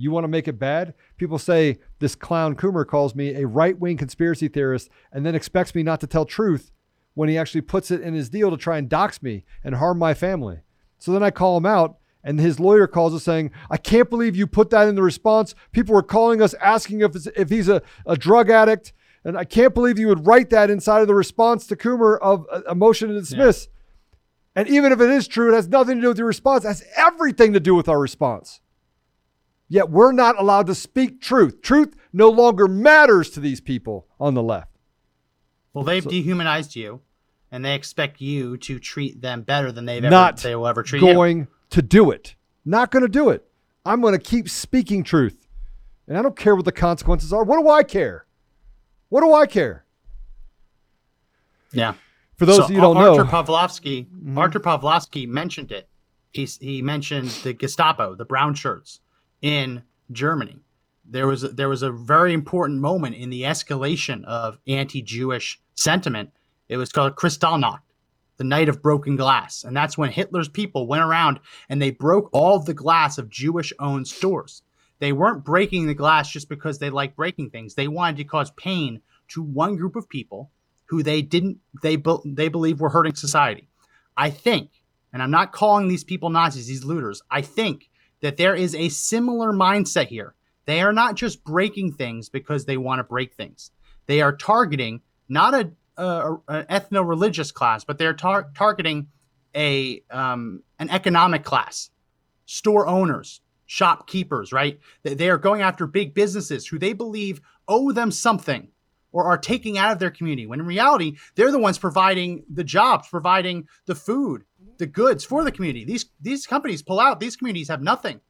You want to make it bad? People say this clown Coomer calls me a right wing conspiracy theorist and then expects me not to tell truth when he actually puts it in his deal to try and dox me and harm my family. So then I call him out, and his lawyer calls us saying, I can't believe you put that in the response. People were calling us asking if, it's- if he's a, a drug addict. And I can't believe you would write that inside of the response to Coomer of a, a motion to dismiss. And even if it is true, it has nothing to do with your response. It has everything to do with our response. Yet we're not allowed to speak truth. Truth no longer matters to these people on the left. Well, they've So- dehumanized you, and they expect you to treat them better than they've ever Not they will ever treat you. going to do it. Not going to do it. I'm going to keep speaking truth. And I don't care what the consequences are. What do I care? What do I care? Yeah. For those So, of you who don't Arthur know, Mm-hmm. Pawlowski, Arthur Pawlowski mentioned it. He he mentioned the Gestapo, the brown shirts in Germany. There was a, there was a very important moment in the escalation of anti-Jewish sentiment. It was called Kristallnacht, the night of broken glass, and that's when Hitler's people went around and they broke all the glass of Jewish-owned stores. They weren't breaking the glass just because they liked breaking things. They wanted to cause pain to one group of people who they didn't they they believe were hurting society. I think, and I'm not calling these people Nazis, these looters. I think that there is a similar mindset here. They are not just breaking things because they want to break things. They are targeting not a, a, an ethno-religious class, but they're tar- targeting a um, an economic class, store owners, shopkeepers. Right? They are going after big businesses who they believe owe them something or are taking out of their community when in reality they're the ones providing the jobs providing the food the goods for the community. These these companies pull out. These communities have nothing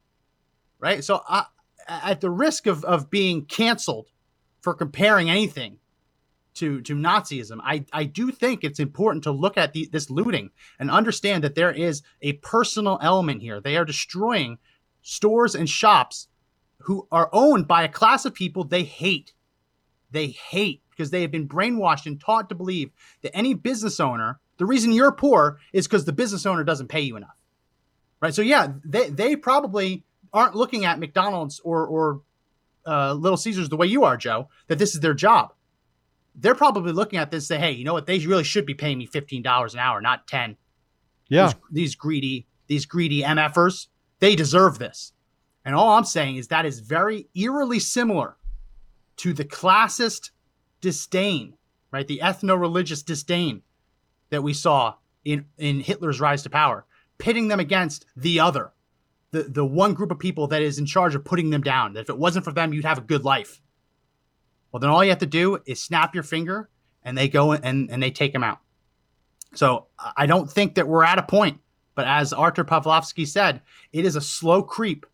right? So I, at the risk of, of being canceled for comparing anything to to nazism i i do think it's important to look at the, this looting and understand that there is a personal element here. They are destroying stores and shops who are owned by a class of people they hate. They hate because they have been brainwashed and taught to believe that any business owner, the reason you're poor is because the business owner doesn't pay you enough. Right. So yeah, they, they probably aren't looking at McDonald's or or uh, Little Caesars the way you are, Joe, that this is their job. They're probably looking at this and say, hey, you know what? They really should be paying me fifteen dollars an hour, not ten. yeah, These, these greedy, these greedy MFers, they deserve this. And all I'm saying is that is very eerily similar to the classist disdain, right? The ethno-religious disdain that we saw in, in Hitler's rise to power, pitting them against the other, the, the one group of people that is in charge of putting them down. That if it wasn't for them, you'd have a good life. Well, then all you have to do is snap your finger and they go and, and they take them out. So I- don't think that we're at a point, but as Arthur Pawlowski said, it is a slow creep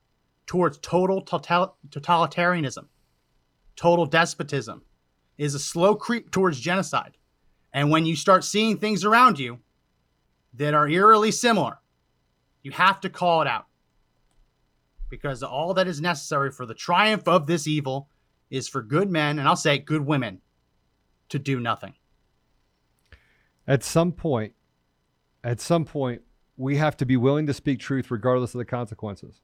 towards total total- totalitarianism, total despotism. It is a slow creep towards genocide. And when you start seeing things around you that are eerily similar, you have to call it out. Because all that is necessary for the triumph of this evil is for good men, and I'll say good women, to do nothing. at some point, at some point, we have to be willing to speak truth regardless of the consequences.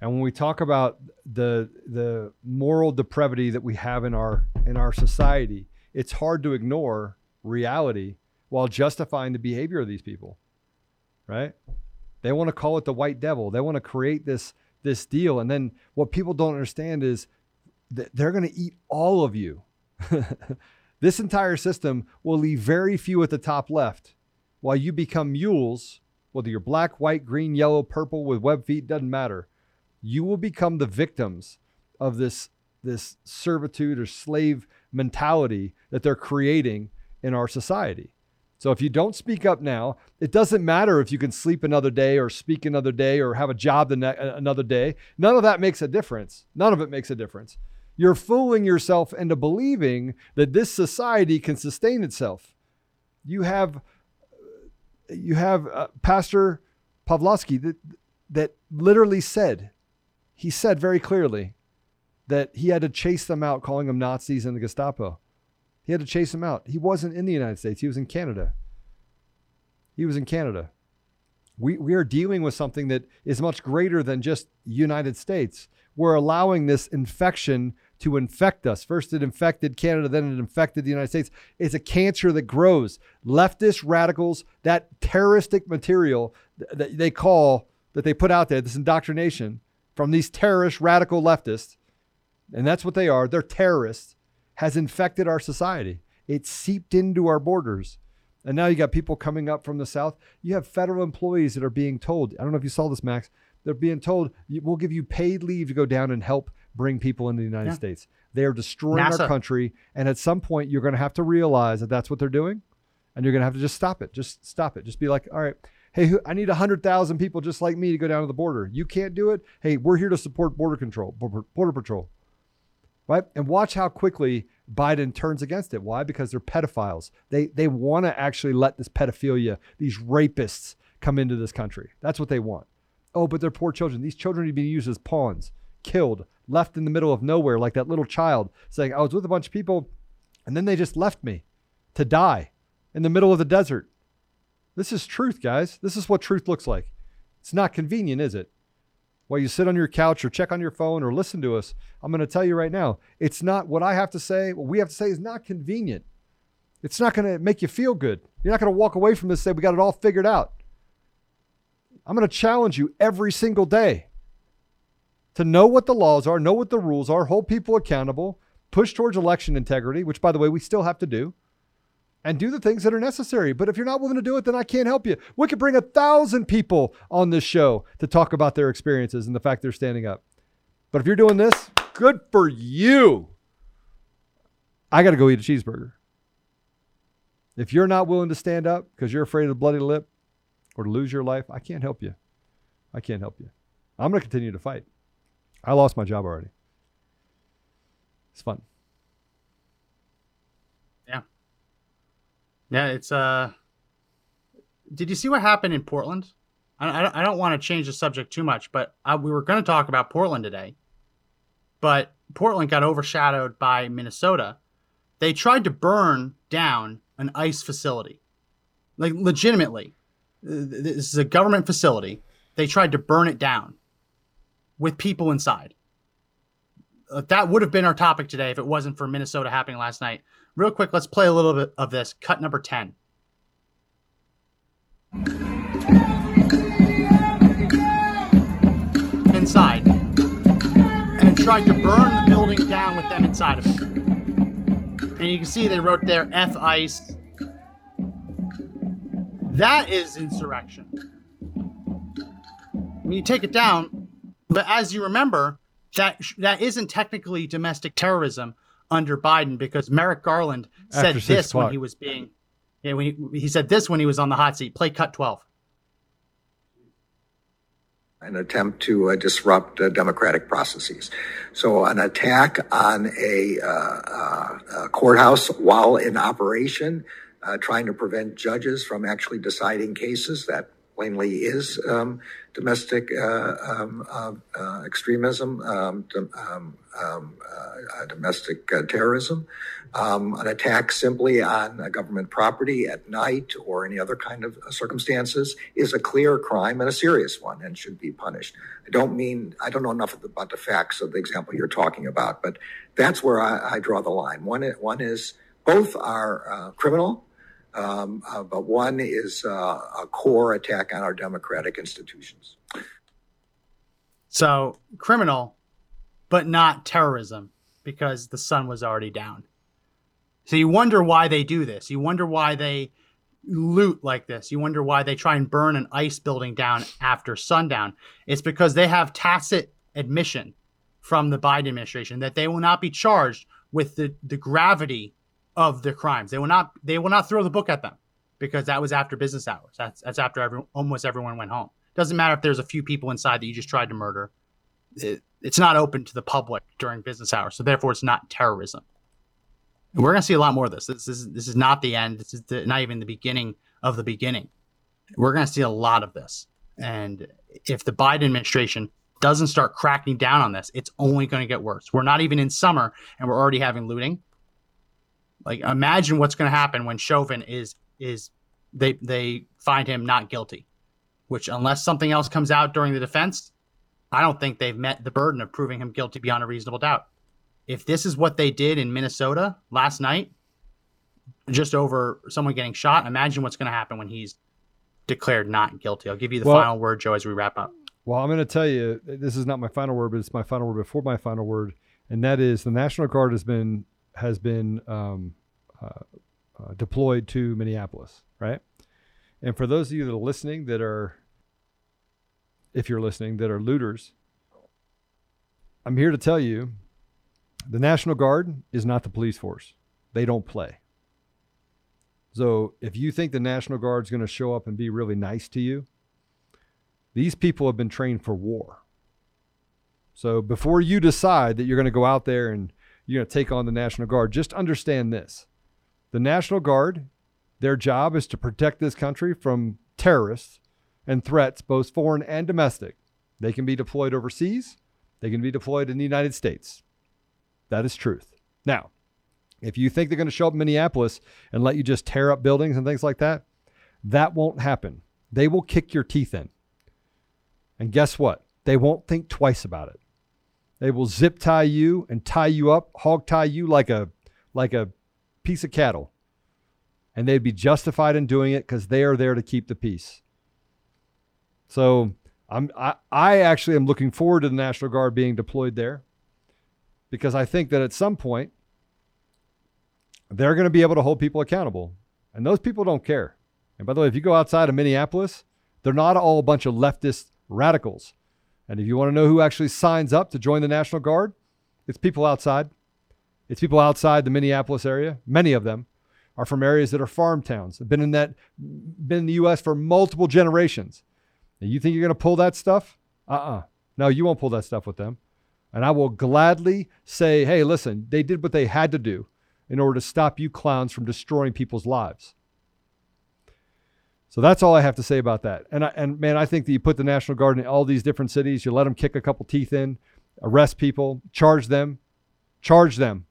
And when we talk about the the moral depravity that we have in our in our society, it's hard to ignore reality while justifying the behavior of these people. Right? They want to call it the white devil. They want to create this this deal and then what people don't understand is that they're going to eat all of you. This entire system will leave very few at the top left while you become mules, whether you're black, white, green, yellow, purple with web feet, doesn't matter. You will become the victims of this this servitude or slave mentality that they're creating in our society. So if you don't speak up now, it doesn't matter if you can sleep another day or speak another day or have a job the ne- another day. None of that makes a difference. None of it makes a difference. You're fooling yourself into believing that this society can sustain itself. You have you have uh, Pastor Pawlowski that that literally said he said very clearly that he had to chase them out calling them Nazis and the Gestapo. He had to chase him out. He wasn't in the United States. He was in Canada. He was in Canada. We, we are dealing with something that is much greater than just United States. We're allowing this infection to infect us. First, it infected Canada, then it infected the United States. It's a cancer that grows. Leftist radicals, that terroristic material that they call, that they put out there, this indoctrination from these terrorist radical leftists, and that's what they are, they're terrorists, has infected our society. It seeped into our borders. And now you got people coming up from the South. You have federal employees that are being told, I don't know if you saw this, Max, they're being told, we'll give you paid leave to go down and help bring people into the United yeah. States. They are destroying NASA. our country. And at some point, you're going to have to realize that that's what they're doing. And you're going to have to just stop it. Just stop it. Just be like, all right, hey, I need 100,000 people just like me to go down to the border. You can't do it. Hey, we're here to support border control, border patrol. Right? And watch how quickly Biden turns against it. Why? Because they're pedophiles. They they want to actually let this pedophilia, these rapists come into this country. That's what they want. Oh, but they're poor children. These children are being used as pawns, killed, left in the middle of nowhere, like that little child saying, I was with a bunch of people and then they just left me to die in the middle of the desert. This is truth, guys. This is what truth looks like. It's not convenient, is it? While you sit on your couch or check on your phone or listen to us, I'm going to tell you right now, it's not what I have to say, what we have to say is not convenient. It's not going to make you feel good. You're not going to walk away from this and say, we got it all figured out. I'm going to challenge you every single day to know what the laws are, know what the rules are, hold people accountable, push towards election integrity, which, by the way, we still have to do, and do the things that are necessary. But if you're not willing to do it, then I can't help you. We could bring a thousand people on this show to talk about their experiences and the fact they're standing up. But if you're doing this, good for you. I got to go eat a cheeseburger. If you're not willing to stand up because you're afraid of the bloody lip or to lose your life, I can't help you. I can't help you. I'm going to continue to fight. I lost my job already. It's fun. Yeah, it's uh Did you see what happened in Portland? I I, I don't want to change the subject too much, but I, we were going to talk about Portland today. But Portland got overshadowed by Minnesota. They tried to burn down an ICE facility. Like legitimately. This is a government facility. They tried to burn it down with people inside. That would have been our topic today if it wasn't for Minnesota happening last night. Real quick, let's play a little bit of this. Cut number 10. Inside. And tried to burn the building down with them inside of it. And you can see they wrote there F ICE. That is insurrection. When you take it down, but as you remember, that that isn't technically domestic terrorism under Biden because Merrick Garland said this when he was being yeah when he, he said this when he was on the hot seat. Play cut twelve. An attempt to uh, disrupt uh, democratic processes. So, an attack on a, uh, uh a courthouse while in operation, uh, trying to prevent judges from actually deciding cases that plainly is um, domestic uh, um, uh, uh extremism, um, um, um uh, domestic uh, terrorism. an attack simply on government property at night or any other kind of circumstances is a clear crime and a serious one and should be punished. I don't mean, I don't know enough about the facts of the example you're talking about, but that's where I, I draw the line. One, one is both are criminal um, uh, but one is uh, a core attack on our democratic institutions. So criminal, but not terrorism because the sun was already down. So you wonder why they do this. You wonder why they loot like this. You wonder why they try and burn an ice building down after sundown. It's because they have tacit admission from the Biden administration that they will not be charged with the, the gravity of the crimes. They will not they will not throw the book at them because that was after business hours. That's that's after every, almost everyone went home. Doesn't matter if there's a few people inside that you just tried to murder. It, it's not open to the public during business hours, so therefore it's not terrorism. And we're going to see a lot more of this. This is this is not the end. This is the, not even the beginning of the beginning. We're going to see a lot of this. And if the Biden administration doesn't start cracking down on this, it's only going to get worse. We're not even in summer and we're already having looting. Like imagine what's going to happen when Chauvin is is they they find him not guilty, which unless something else comes out during the defense, I don't think they've met the burden of proving him guilty beyond a reasonable doubt. If this is what they did in Minnesota last night, just over someone getting shot, imagine what's going to happen when he's declared not guilty. I'll give you the Well- final word, Joe, as we wrap up. Well, I'm going to tell you, this is not my final word, but it's my final word before my final word, and that is the National Guard has been has been um, uh, uh, deployed to Minneapolis, right? And for those of you that are listening, that are, if you're listening, that are looters, I'm here to tell you, the National Guard is not the police force. They don't play. So if you think the National Guard's going to show up and be really nice to you, these people have been trained for war. So before you decide that you're going to go out there and you're going to take on the National Guard, just understand this. The National Guard, their job is to protect this country from terrorists and threats, both foreign and domestic. They can be deployed overseas, they can be deployed in the United States. That is truth. Now, if you think they're going to show up in Minneapolis and let you just tear up buildings and things like that, that won't happen. They will kick your teeth in. And guess what? They won't think twice about it. They will zip tie you and tie you up, hog tie you like a like a piece of cattle. And they'd be justified in doing it because they are there to keep the peace. So I'm I, I actually am looking forward to the National Guard being deployed there because I think that at some point they're going to be able to hold people accountable. And those people don't care. And by the way, if you go outside of Minneapolis, they're not all a bunch of leftist radicals. And if you want to know who actually signs up to join the National Guard, it's people outside. It's people outside the Minneapolis area. Many of them are from areas that are farm towns. Have been in that been in the US for multiple generations. And you think you're going to pull that stuff? Uh-uh. No, you won't pull that stuff with them. And I will gladly say, "Hey, listen, they did what they had to do in order to stop you clowns from destroying people's lives." So that's all I have to say about that. And I, and man, I think that you put the National Guard in all these different cities, you let them kick a couple teeth in, arrest people, charge them, charge them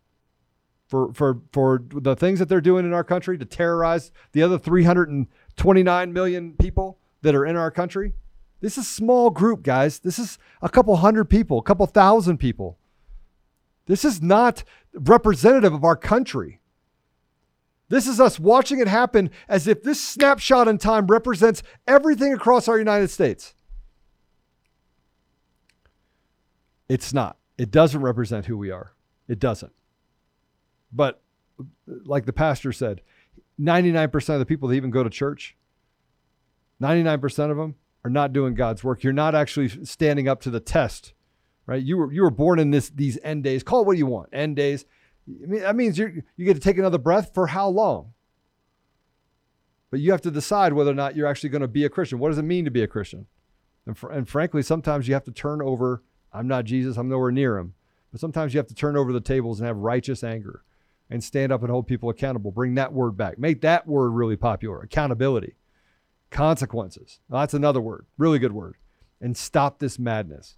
for for for the things that they're doing in our country to terrorize the other 329 million people that are in our country. This is a small group, guys. This is a couple hundred people, a couple thousand people. This is not representative of our country. This is us watching it happen as if this snapshot in time represents everything across our United States. It's not. It doesn't represent who we are. It doesn't. But like the pastor said, 99% of the people that even go to church, 99% of them are not doing God's work. You're not actually standing up to the test, right? You were you were born in this these end days. Call it what you want. End days. That means you you get to take another breath for how long? But you have to decide whether or not you're actually going to be a Christian. What does it mean to be a Christian? And, fr- and frankly, sometimes you have to turn over. I'm not Jesus. I'm nowhere near him. But sometimes you have to turn over the tables and have righteous anger, and stand up and hold people accountable. Bring that word back. Make that word really popular. Accountability, consequences. That's another word. Really good word. And stop this madness.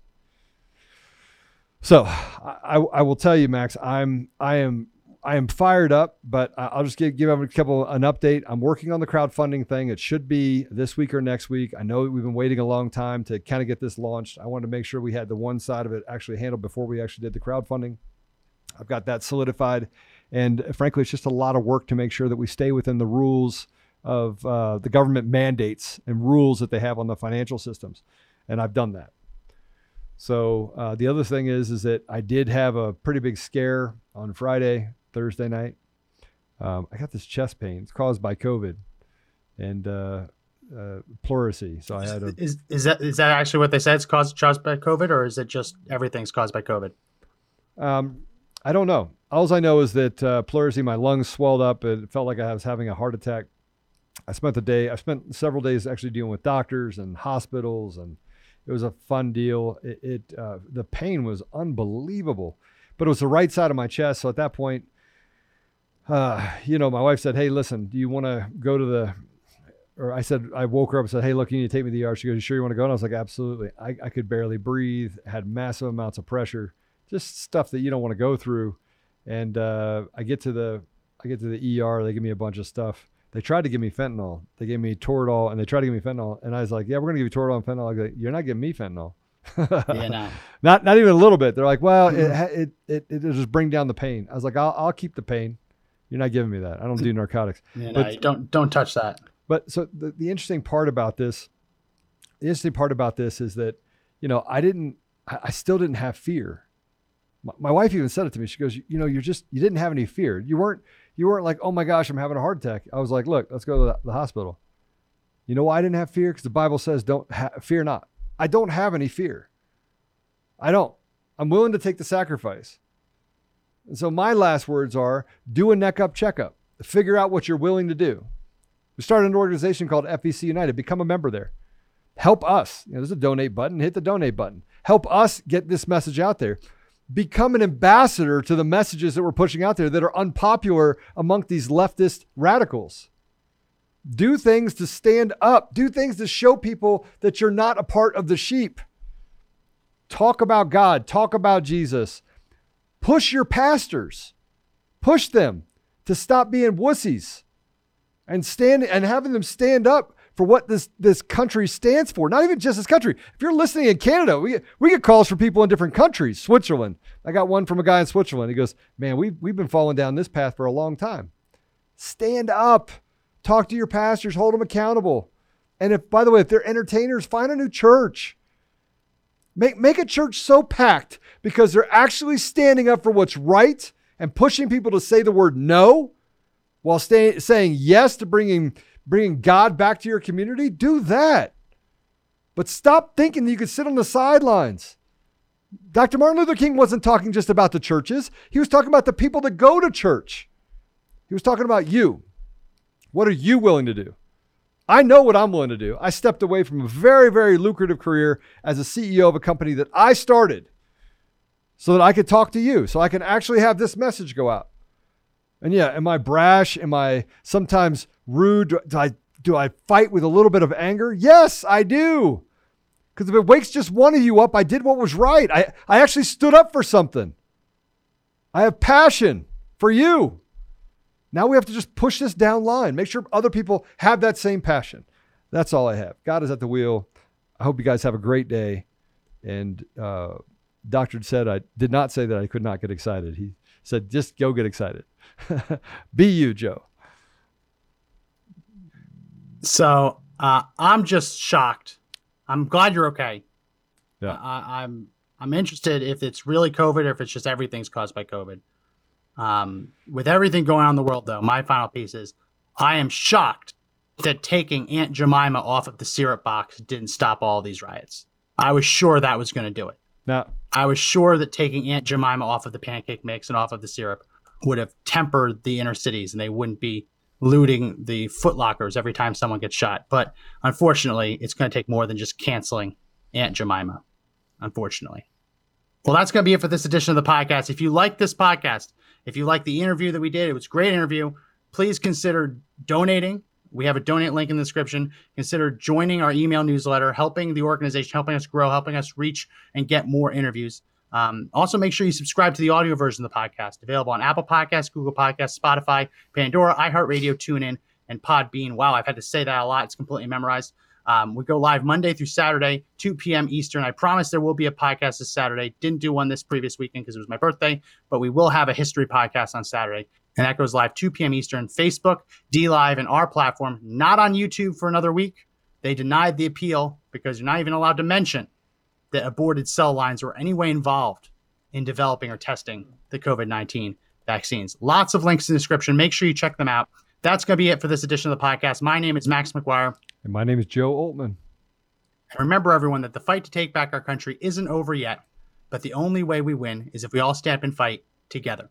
So I, I will tell you, Max, I'm I am I am fired up, but I'll just give give a couple an update. I'm working on the crowdfunding thing. It should be this week or next week. I know we've been waiting a long time to kind of get this launched. I wanted to make sure we had the one side of it actually handled before we actually did the crowdfunding. I've got that solidified, and frankly, it's just a lot of work to make sure that we stay within the rules of uh, the government mandates and rules that they have on the financial systems, and I've done that. So uh, the other thing is, is that I did have a pretty big scare on Friday, Thursday night. um, I got this chest pain. It's caused by COVID and uh, uh, pleurisy. So I had a Is is that is that actually what they said? It's caused caused by COVID, or is it just everything's caused by COVID? Um, I don't know. All I know is that uh, pleurisy, my lungs swelled up. It felt like I was having a heart attack. I spent the day, I spent several days actually dealing with doctors and hospitals, and it was a fun deal. It, it uh, the pain was unbelievable, but it was the right side of my chest. So at that point, uh, you know, my wife said, "Hey, listen, do you want to go to the?" Or I said, I woke her up and said, "Hey, look, you need to take me to the ER." She goes, "You sure you want to go?" And I was like, "Absolutely." I, I could barely breathe, had massive amounts of pressure, just stuff that you don't want to go through. And uh, I get to the I get to the ER. They give me a bunch of stuff. They tried to give me fentanyl. They gave me Toradol, and they tried to give me fentanyl. And I was like, "Yeah, we're gonna give you Toradol and fentanyl." I go, "You're not giving me fentanyl." Yeah, no. not not even a little bit. They're like, "Well, it it it it'll just bring down the pain." I was like, "I'll I'll keep the pain. You're not giving me that. I don't do narcotics." Yeah, no, But- you don't don't touch that. But so the, the interesting part about this, the interesting part about this is that, you know, I didn't, I, I still didn't have fear. My, my wife even said it to me. She goes, you know, you're just, you didn't have any fear. You weren't, you weren't like, oh my gosh, I'm having a heart attack. I was like, look, let's go to the, hospital. You know why I didn't have fear? Because the Bible says, don't ha- fear not. I don't have any fear. I don't. I'm willing to take the sacrifice. And so my last words are do a neck up checkup. Figure out what you're willing to do. We started an organization called FEC United. Become a member there. Help us. You know, there's a donate button. Hit the donate button. Help us get this message out there. Become an ambassador to the messages that we're pushing out there that are unpopular among these leftist radicals. Do things to stand up. Do things to show people that you're not a part of the sheep. Talk about God. Talk about Jesus. Push your pastors. Push them to stop being wussies and stand and having them stand up for what this this country stands for. Not even just this country. If you're listening in Canada, we we get calls from people in different countries. Switzerland. I got one from a guy in Switzerland. He goes, "Man, we've we've been falling down this path for a long time. Stand up. Talk to your pastors. Hold them accountable. And if, by the way, if they're entertainers, find a new church. Make make a church so packed because they're actually standing up for what's right and pushing people to say the word no." while stay, saying yes to bringing bringing God back to your community, do that. But stop thinking that you could sit on the sidelines. Dr. Martin Luther King wasn't talking just about the churches. He was talking about the people that go to church. He was talking about you. What are you willing to do? I know what I'm willing to do. I stepped away from a very, very lucrative career as a CEO of a company that I started so that I could talk to you, so I can actually have this message go out. And yeah, am I brash? Am I sometimes rude? Do I do I fight with a little bit of anger? Yes, I do. Because if it wakes just one of you up, I did what was right. I, I actually stood up for something. I have passion for you. Now we have to just push this down line. Make sure other people have that same passion. That's all I have. God is at the wheel. I hope you guys have a great day. And uh, Doctor said I did not say that I could not get excited. He said, just go get excited. Be you, Joe. So uh, I'm just shocked. I'm glad you're okay. Yeah. I, I'm I'm interested if it's really COVID or if it's just everything's caused by COVID. Um, with everything going on in the world, though, my final piece is I am shocked that taking Aunt Jemima off of the syrup box didn't stop all these riots. I was sure that was going to do it. Now, I was sure that taking Aunt Jemima off of the pancake mix and off of the syrup would have tempered the inner cities and they wouldn't be looting the footlockers every time someone gets shot. But unfortunately, it's going to take more than just canceling Aunt Jemima. Unfortunately. Well, that's going to be it for this edition of the podcast. If you like this podcast, if you like the interview that we did, it was a great interview. Please consider donating. We have a donate link in the description. Consider joining our email newsletter, helping the organization, helping us grow, helping us reach and get more interviews. Um, also, make sure you subscribe to the audio version of the podcast, available on Apple Podcasts, Google Podcasts, Spotify, Pandora, iHeartRadio, TuneIn, and Podbean. Wow, I've had to say that a lot. It's completely memorized. Um, we go live Monday through Saturday, 2 p.m. Eastern. I promise there will be a podcast this Saturday. Didn't do one this previous weekend because it was my birthday, but we will have a history podcast on Saturday. And that goes live 2 p.m. Eastern, Facebook, D Live, and our platform, not on YouTube for another week. They denied the appeal because you're not even allowed to mention that aborted cell lines were any way involved in developing or testing the COVID 19 vaccines. Lots of links in the description. Make sure you check them out. That's going to be it for this edition of the podcast. My name is Max McGuire. And my name is Joe Oltmann. And remember, everyone, that the fight to take back our country isn't over yet, but the only way we win is if we all stand up and fight together.